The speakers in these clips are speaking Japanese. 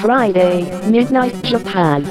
Friday, Midnight Japan.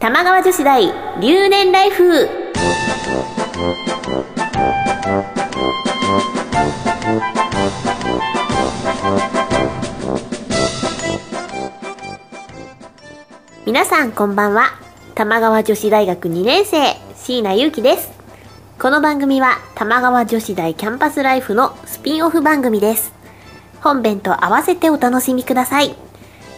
玉川女子大留年ライフ皆さんこんばんは。玉川女子大学2年生椎名優樹です。この番組は玉川女子大キャンパスライフのスピンオフ番組です。本編と合わせてお楽しみください。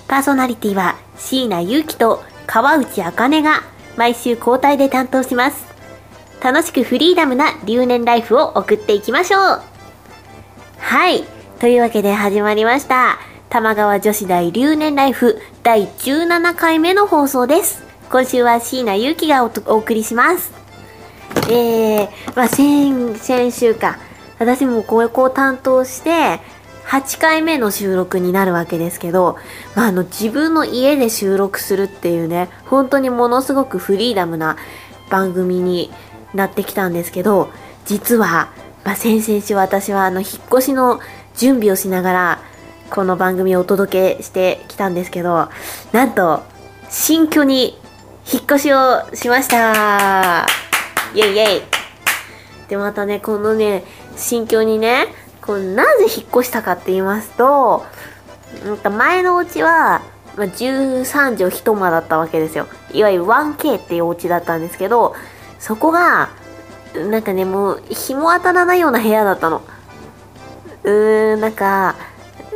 パーソナリティは椎名優樹と川内茜が毎週交代で担当します。楽しくフリーダムな留年ライフを送っていきましょう。はい。というわけで始まりました。玉川女子大留年ライフ。第17回目の放送です。今週は椎名優樹がお送りします。えー、まあ先先週か。私もここを担当して8回目の収録になるわけですけど、まあ、あの自分の家で収録するっていうね本当にものすごくフリーダムな番組になってきたんですけど実は、まあ、先々週私はあの引っ越しの準備をしながらこの番組をお届けしてきたんですけどなんと新居に引っ越しをしました。イェイイェイ。でまたねこのね新居にねこうなぜ引っ越したかって言いますとなんか前のお家は、まあ、13畳一間だったわけですよ。いわゆる 1K っていうお家だったんですけどそこがなんかねもう日も当たらないような部屋だったの。うーんなんか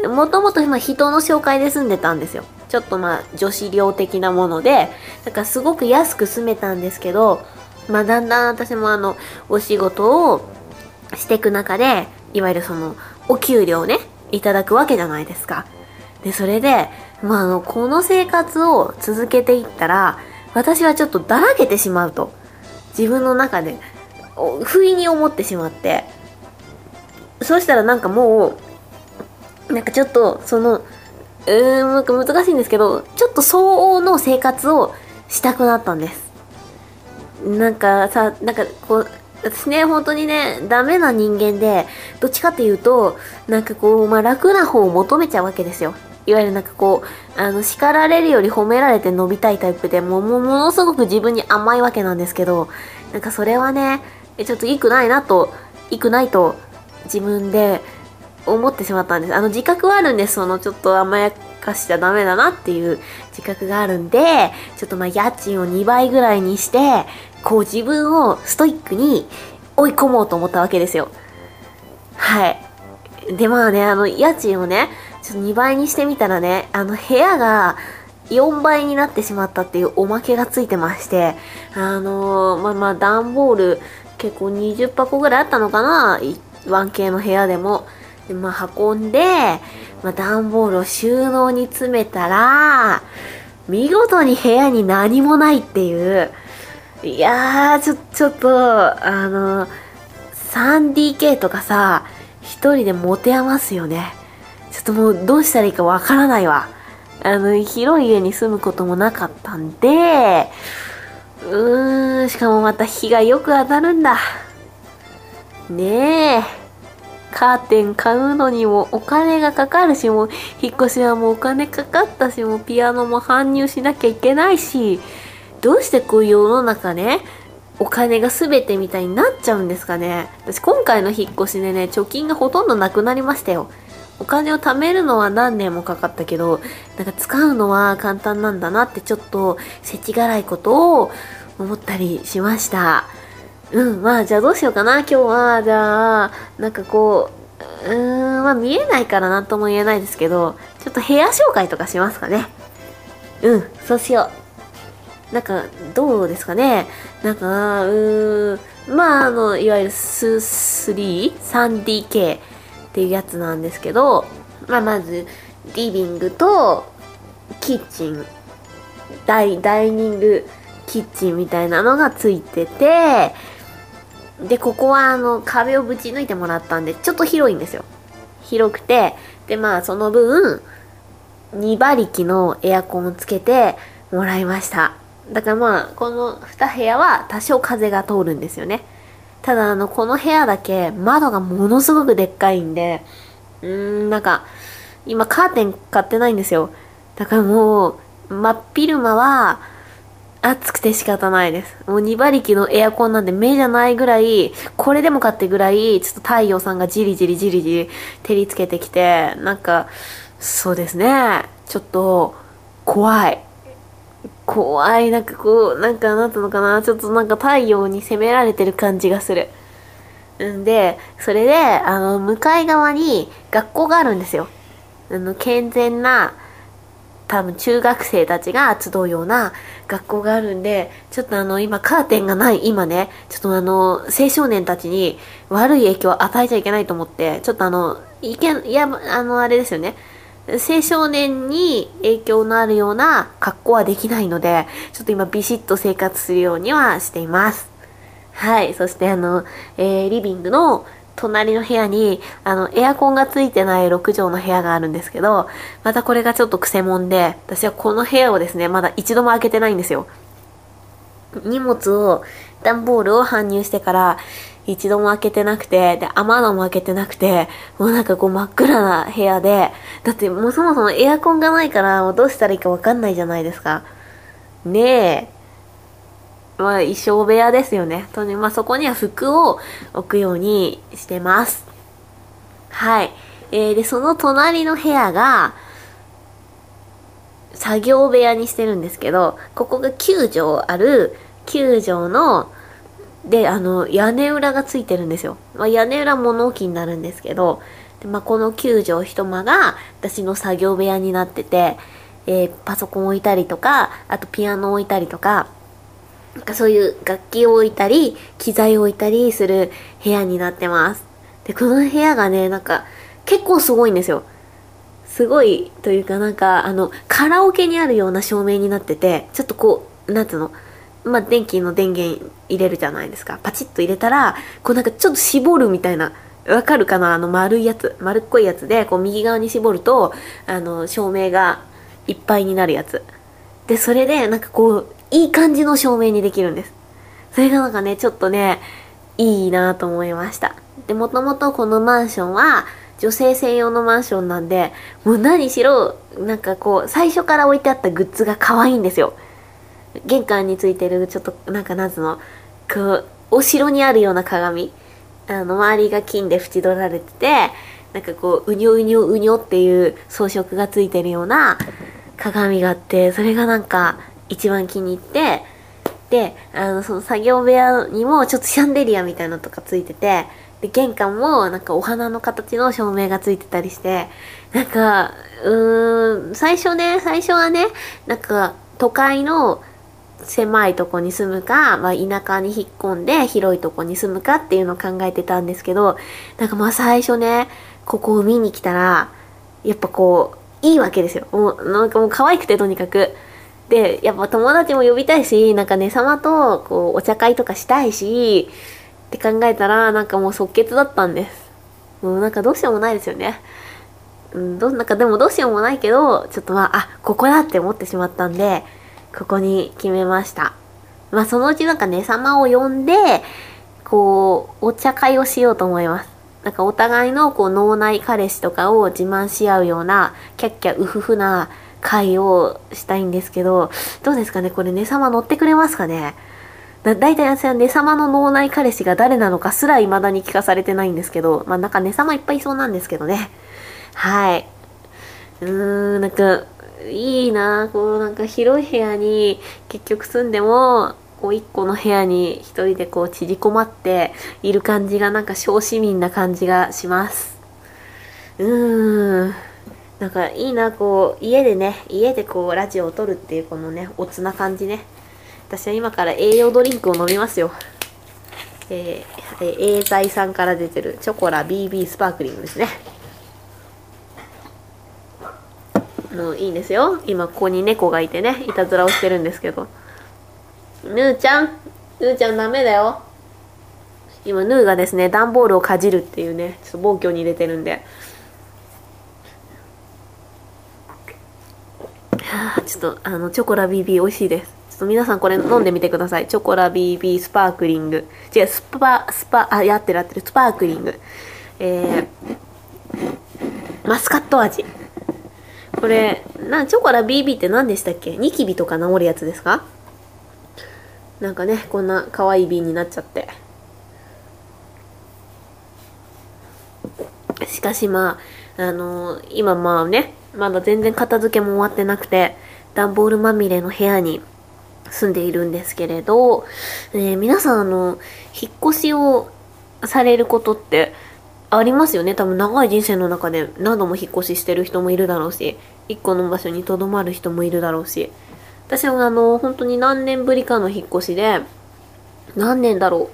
もともと今人の紹介で住んでたんですよ。ちょっとまあ女子寮的なものでだかすごく安く住めたんですけどまあだんだん私もあのお仕事をしていく中でいわゆるそのお給料ねいただくわけじゃないですか。でそれでまああのこの生活を続けていったら私はちょっとだらけてしまうと。自分の中で不意に思ってしまって。そうしたらなんかもうなんかちょっとそのうーんなんか難しいんですけどちょっと相応の生活をしたくなったんです。なんかさなんかこう私ね本当にねダメな人間でどっちかっていうとなんかこう、まあ、楽な方を求めちゃうわけですよ。いわゆるなんかこうあの叱られるより褒められて伸びたいタイプでもうもうものすごく自分に甘いわけなんですけどなんかそれはねえちょっといくないなといくないと自分で思ってしまったんです。あの自覚はあるんです。そのちょっと甘やかしちゃダメだなっていう自覚があるんでちょっとまあ家賃を2倍ぐらいにしてこう自分をストイックに追い込もうと思ったわけですよ。はい。でまあねあの家賃をねちょっと2倍にしてみたらねあの部屋が4倍になってしまったっていうおまけがついてましてあのー、まあまあ段ボール結構20箱ぐらいあったのかな？1K の部屋でも。で、まあ、運んで、まあ、段ボールを収納に詰めたら見事に部屋に何もないっていう。いやーちょちょっとあの 3DK とかさ一人で持て余すよね。ちょっともうどうしたらいいかわからないわ。あの広い家に住むこともなかったんでうーんしかもまた日がよく当たるんだ。ねえ。カーテン買うのにもお金がかかるしもう引っ越しはもうお金かかったしもうピアノも搬入しなきゃいけないしどうしてこういう世の中ねお金が全てみたいになっちゃうんですかね。私今回の引っ越しでね貯金がほとんどなくなりましたよ。お金を貯めるのは何年もかかったけどなんか使うのは簡単なんだなってちょっと世知辛いことを思ったりしました。うんまあじゃあどうしようかな今日は。じゃあなんかこううーんまあ見えないから何とも言えないですけどちょっと部屋紹介とかしますかね。うんそうしよう。なんかどうですかね。なんかうーんまああのいわゆるス 3?3DK っていうやつなんですけど、まあ、まずリビングとキッチン。ダイダイニングキッチンみたいなのがついててでここはあの壁をぶち抜いてもらったんでちょっと広いんですよ。広くてでまあその分2馬力のエアコンをつけてもらいました。だからまあこの2部屋は多少風が通るんですよね。ただあのこの部屋だけ窓がものすごくでっかいんでうーんなんか今カーテン買ってないんですよだからもう真っ昼間は暑くて仕方ないです。もう2馬力のエアコンなんで目じゃないぐらい、これでもかってぐらい、ちょっと太陽さんがじりじりじりじり照りつけてきて、なんか、そうですね。ちょっと、怖い。怖い。なんかこう、なんかなんていうのかな。ちょっとなんか太陽に攻められてる感じがする。んで、それで、あの、向かい側に学校があるんですよ。あの、健全な、多分中学生たちが集うような学校があるんで、ちょっとあの、今カーテンがない今ね、ちょっとあの、青少年たちに悪い影響を与えちゃいけないと思って、ちょっとあの、いけ、いや、あの、あれですよね。青少年に影響のあるような格好はできないので、ちょっと今ビシッと生活するようにはしています。はい。そしてあの、えー、リビングの隣の部屋に、あの、エアコンがついてない6畳の部屋があるんですけど、またこれがちょっとクセモンで、私はこの部屋をですね、まだ一度も開けてないんですよ。荷物を、段ボールを搬入してから、一度も開けてなくて、で、雨戸も開けてなくて、もうなんかこう真っ暗な部屋で、だってもうそもそもエアコンがないから、もうどうしたらいいかわかんないじゃないですか。ねえ。まあ、衣装部屋ですよね。とね、まあそこには服を置くようにしてます。はい。えー、で、その隣の部屋が、作業部屋にしてるんですけど、ここが9畳ある、9畳の、で、あの、屋根裏がついてるんですよ。まあ、屋根裏物置になるんですけど、でまあ、この9畳一間が私の作業部屋になってて、えーパソコン置いたりとか、あとピアノ置いたりとか、なんかそういう楽器を置いたり、機材を置いたりする部屋になってます。で、この部屋がね、なんか結構すごいんですよ。すごいというかなんか、あの、カラオケにあるような照明になってて、ちょっとこう、なんつうの、まあ、電気の電源入れるじゃないですか。パチッと入れたら、こうなんかちょっと絞るみたいな、わかるかな？あの丸いやつ、丸っこいやつで、こう右側に絞ると、あの、照明がいっぱいになるやつ。で、それで、なんかこう、いい感じの照明にできるんです。それがなんかね、ちょっとね、いいなと思いました。で、もともとこのマンションは、女性専用のマンションなんで、もう何しろ、なんかこう、最初から置いてあったグッズが可愛いんですよ。玄関についてる、ちょっと、なんかなんつの、こう、お城にあるような鏡。あの、周りが金で縁取られてて、なんかこう、うにょうにょうにょっていう装飾がついてるような鏡があって、それがなんか一番気に入って、で、あの、その作業部屋にもちょっとシャンデリアみたいなのとかついてて、で、玄関もなんかお花の形の照明がついてたりして、なんか、うーん、最初ね、最初はね、なんか都会の狭いとこに住むか、まあ、田舎に引っ込んで広いとこに住むかっていうのを考えてたんですけど、なんかまあ最初ね、ここを見に来たら、やっぱこう、いいわけですよ。もう、なんかもう可愛くてとにかく。で、やっぱ友達も呼びたいし、なんかね、様とこう、お茶会とかしたいし、って考えたら、なんかもう即決だったんです。もうなんかどうしようもないですよね。うん、ど、なんかでもどうしようもないけど、ちょっとまあ、あ、ここだって思ってしまったんで、ここに決めました。まあそのうちなんかね、様を呼んで、こう、お茶会をしようと思います。なんかお互いのこう脳内彼氏とかを自慢し合うような、キャッキャウフフな会をしたいんですけど、どうですかねこれね様乗ってくれますかね？だ大体私はね様の脳内彼氏が誰なのかすら未だに聞かされてないんですけど、まあなんかね様いっぱいいそうなんですけどね。はい。うーん、なんか、いいなこうなんか広い部屋に結局住んでも、こう一個の部屋に一人でこう縮こまっている感じがなんか小市民な感じがします。うーん。なんかいいなこう家でね、家でこうラジオを撮るっていうこのね、おつな感じね。私は今から栄養ドリンクを飲みますよ。えー、えー、エーザイさんから出てるチョコラ BB スパークリングですね。もういいんですよ。今ここに猫がいてね、いたずらをしてるんですけど。ぬーちゃんぬーちゃんダメだよ。今ヌーがですね段ボールをかじるっていうねちょっと暴挙に入れてるんで。はあちょっとあのチョコラ BB 美味しいです。ちょっと皆さんこれ飲んでみてください。チョコラ BB スパークリング。違うスパスパあやってるやってる。スパークリング。えー、マスカット味。これなチョコラ BB って何でしたっけ？ニキビとか治るやつですか？なんかねこんな可愛い瓶になっちゃって。しかしまああのー今まあねまだ全然片付けも終わってなくて段ボールまみれの部屋に住んでいるんですけれど、えー皆さんあの引っ越しをされることってありますよね。多分長い人生の中で何度も引っ越ししてる人もいるだろうし一個の場所にとどまる人もいるだろうし。私はあの本当に何年ぶりかの引っ越しで何年だろ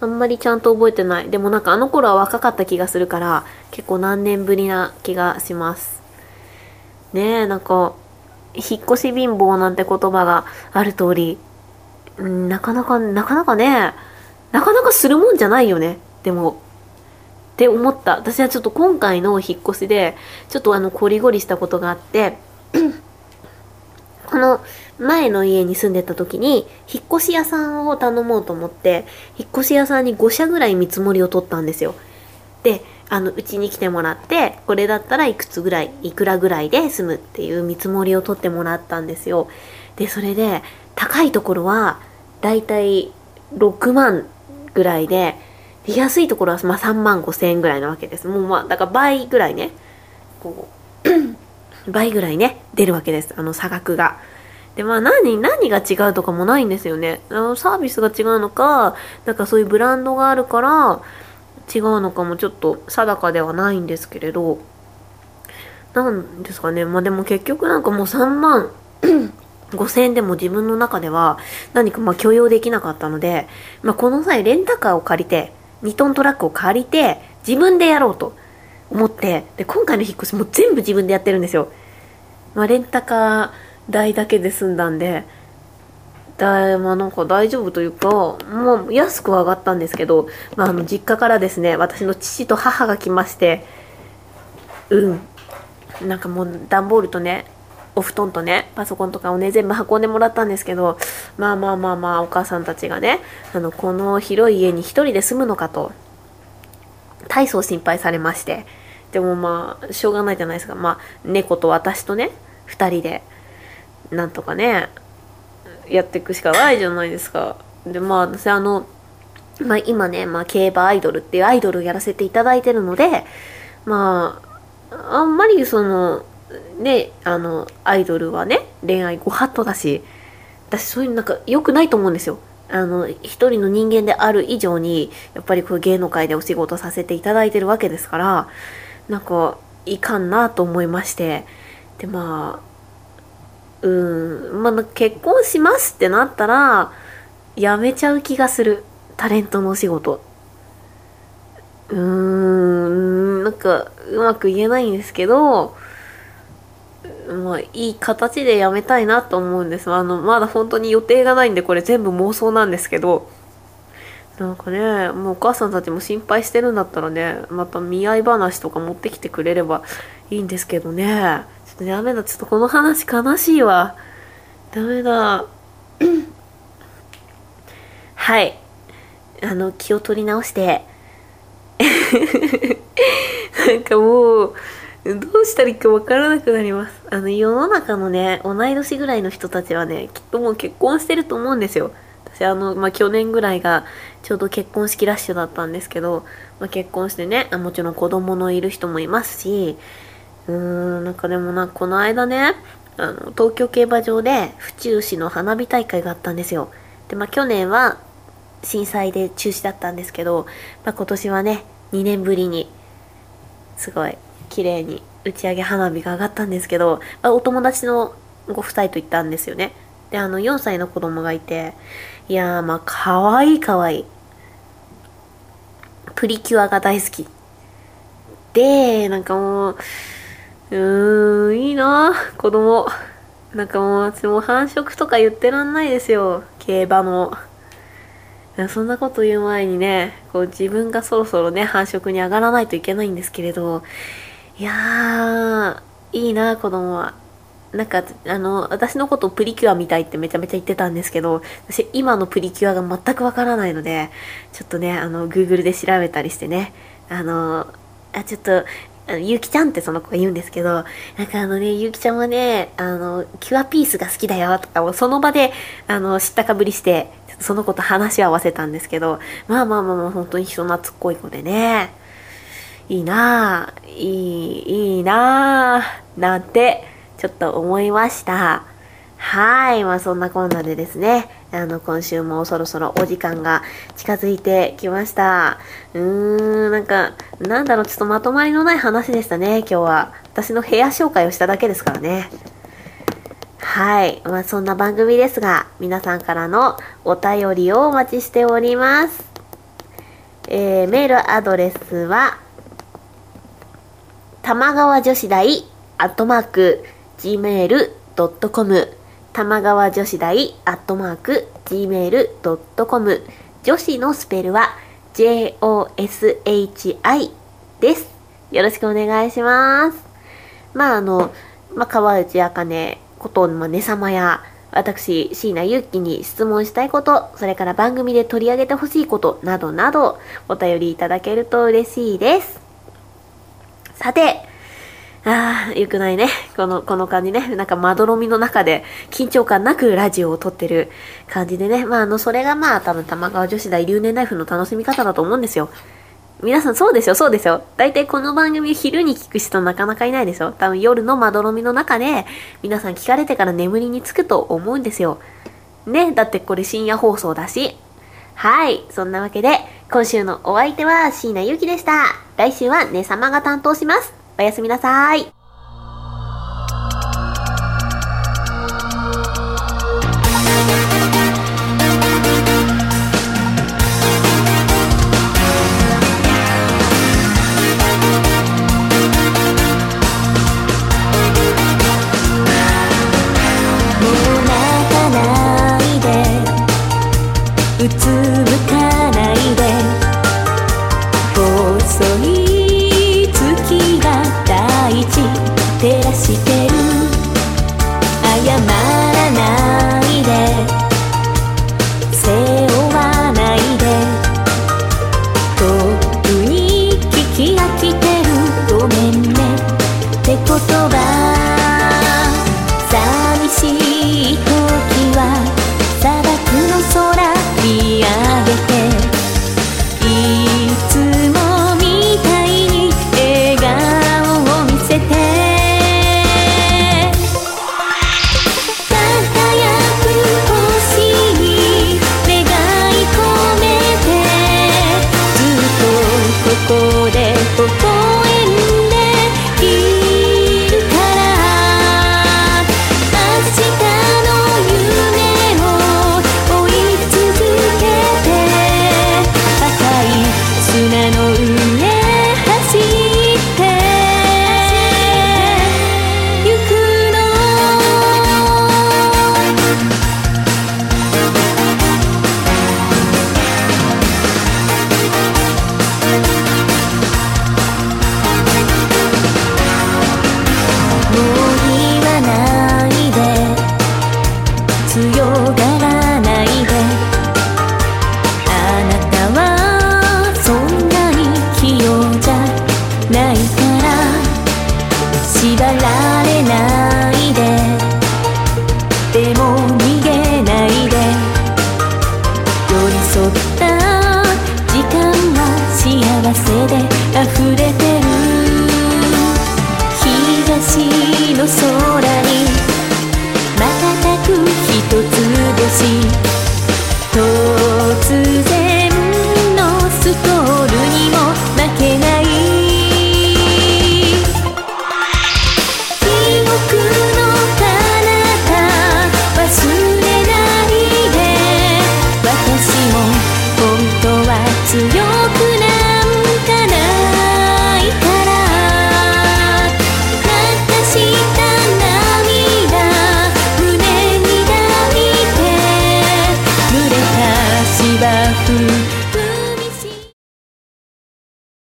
う。あんまりちゃんと覚えてない。でもなんかあの頃は若かった気がするから結構何年ぶりな気がします。ねえなんか引っ越し貧乏なんて言葉がある通りうんなかなかなかなかねなかなかするもんじゃないよね。でもって思った。私はちょっと今回の引っ越しでちょっとあのコリゴリしたことがあって この前の家に住んでた時に引っ越し屋さんを頼もうと思って引っ越し屋さんに5社ぐらい見積もりを取ったんですよ。であのうちに来てもらってこれだったらいくつぐらいいくらぐらいで済むっていう見積もりを取ってもらったんですよ。でそれで高いところはだいたい6万ぐらいでで安いところはまあ3万5千円ぐらいなわけです。もうまあだから倍ぐらいね。こう 倍ぐらいね出るわけです。あの差額が。でまあ何何が違うとかもないんですよね。あのサービスが違うのかなんかそういうブランドがあるから違うのかもちょっと定かではないんですけれど。なんですかね。まあでも結局なんかもう3万 5000円でも自分の中では何かまあ許容できなかったので、まあ、この際レンタカーを借りて2トントラックを借りて自分でやろうと思ってで今回の引っ越しも全部自分でやってるんですよ、まあ、レンタカー代だけで済んだんでだまあなんか大丈夫というかもう安くは上がったんですけど、まあ、あの実家からですね私の父と母が来ましてうん。なんかもう段ボールとねお布団とねパソコンとかをね全部運んでもらったんですけどまあまあまあまあお母さんたちがねあのこの広い家に一人で住むのかと大層心配されましてでもまあしょうがないじゃないですか。まあ猫と私とね2人でなんとかねやっていくしかないじゃないですか。でまあ私あの、まあ、今ね、まあ、競馬アイドルっていうアイドルをやらせていただいてるのでまああんまりそのねあのアイドルはね恋愛ご法度だし私そういうのなんか良くないと思うんですよ。あの一人の人間である以上にやっぱりこう芸能界でお仕事させていただいてるわけですからなんかいかんなと思いまして。でまあうんまあ結婚しますってなったらやめちゃう気がする。タレントのお仕事。うーんなんかうまく言えないんですけどまあいい形でやめたいなと思うんです。あのまだ本当に予定がないんでこれ全部妄想なんですけど。なんかねもうお母さんたちも心配してるんだったらねまた見合い話とか持ってきてくれればいいんですけどね。ちょっとダメだ。ちょっとこの話悲しいわ。ダメだ。はい。あの気を取り直して。なんかもうどうしたらいいか分からなくなります。あの世の中のね同い年ぐらいの人たちはねきっともう結婚してると思うんですよ。私あの、まあ、去年ぐらいがちょうど結婚式ラッシュだったんですけど、まあ、結婚してねもちろん子供のいる人もいますしうーんなんかでもなこの間ねあの東京競馬場で府中市の花火大会があったんですよ。でまあ去年は震災で中止だったんですけど、まあ、今年はね2年ぶりにすごい綺麗に打ち上げ花火が上がったんですけど、あ、お友達のご夫妻と行ったんですよね。であの4歳の子供がいていやーまあかわいいかわい。いプリキュアが大好き。でなんかもううーんいいな子供。なんかもう私も繁殖とか言ってらんないですよ。競馬の。そんなこと言う前にね、こう自分がそろそろね、繁殖に上がらないといけないんですけれど、いや、いいな、子供は。なんか、あの、私のことプリキュアみたいってめちゃめちゃ言ってたんですけど、私今のプリキュアが全くわからないので、ちょっとね、あの、Google で調べたりしてね、あの、あ、ちょっと、ゆきちゃんってその子が言うんですけど、なんかあのね、ゆきちゃんはね、あの、キュアピースが好きだよとかをその場で、あの、知ったかぶりして、その子と話を合わせたんですけど、まあまあまあ、本当に人懐っこい子でね、いいなぁ、いい、いいなぁ、なんて、ちょっと思いました。はい。まあそんなこんなでですね、あの、今週もそろそろお時間が近づいてきました。うーん、なんか、なんだろう、ちょっとまとまりのない話でしたね、今日は。私の部屋紹介をしただけですからね。はい。まあそんな番組ですが、皆さんからのお便りをお待ちしております。えー、メールアドレスは、玉川女子大アットマーク gmail.com 玉川女子大アットマーク gmail.com 女子のスペルは joshi です。よろしくお願いします。まああの、まあ、川内あかねこと、まあ、ねさまや、私、椎名ゆうきに質問したいこと、それから番組で取り上げてほしいこと、などなど、お便りいただけると嬉しいです。さて、ああ、よくないね。この、この感じね。なんかまどろみの中で緊張感なくラジオを撮ってる感じでね。まあ、あの、それがまあ、多分玉川女子大留年ライフの楽しみ方だと思うんですよ。皆さんそうですよ、そうですよ。大体この番組昼に聞く人なかなかいないでしょ多分夜のまどろみの中で皆さん聞かれてから眠りにつくと思うんですよ。ね、だってこれ深夜放送だし。はい、そんなわけで今週のお相手は椎名ゆきでした。来週はね様が担当します。おやすみなさい。slowly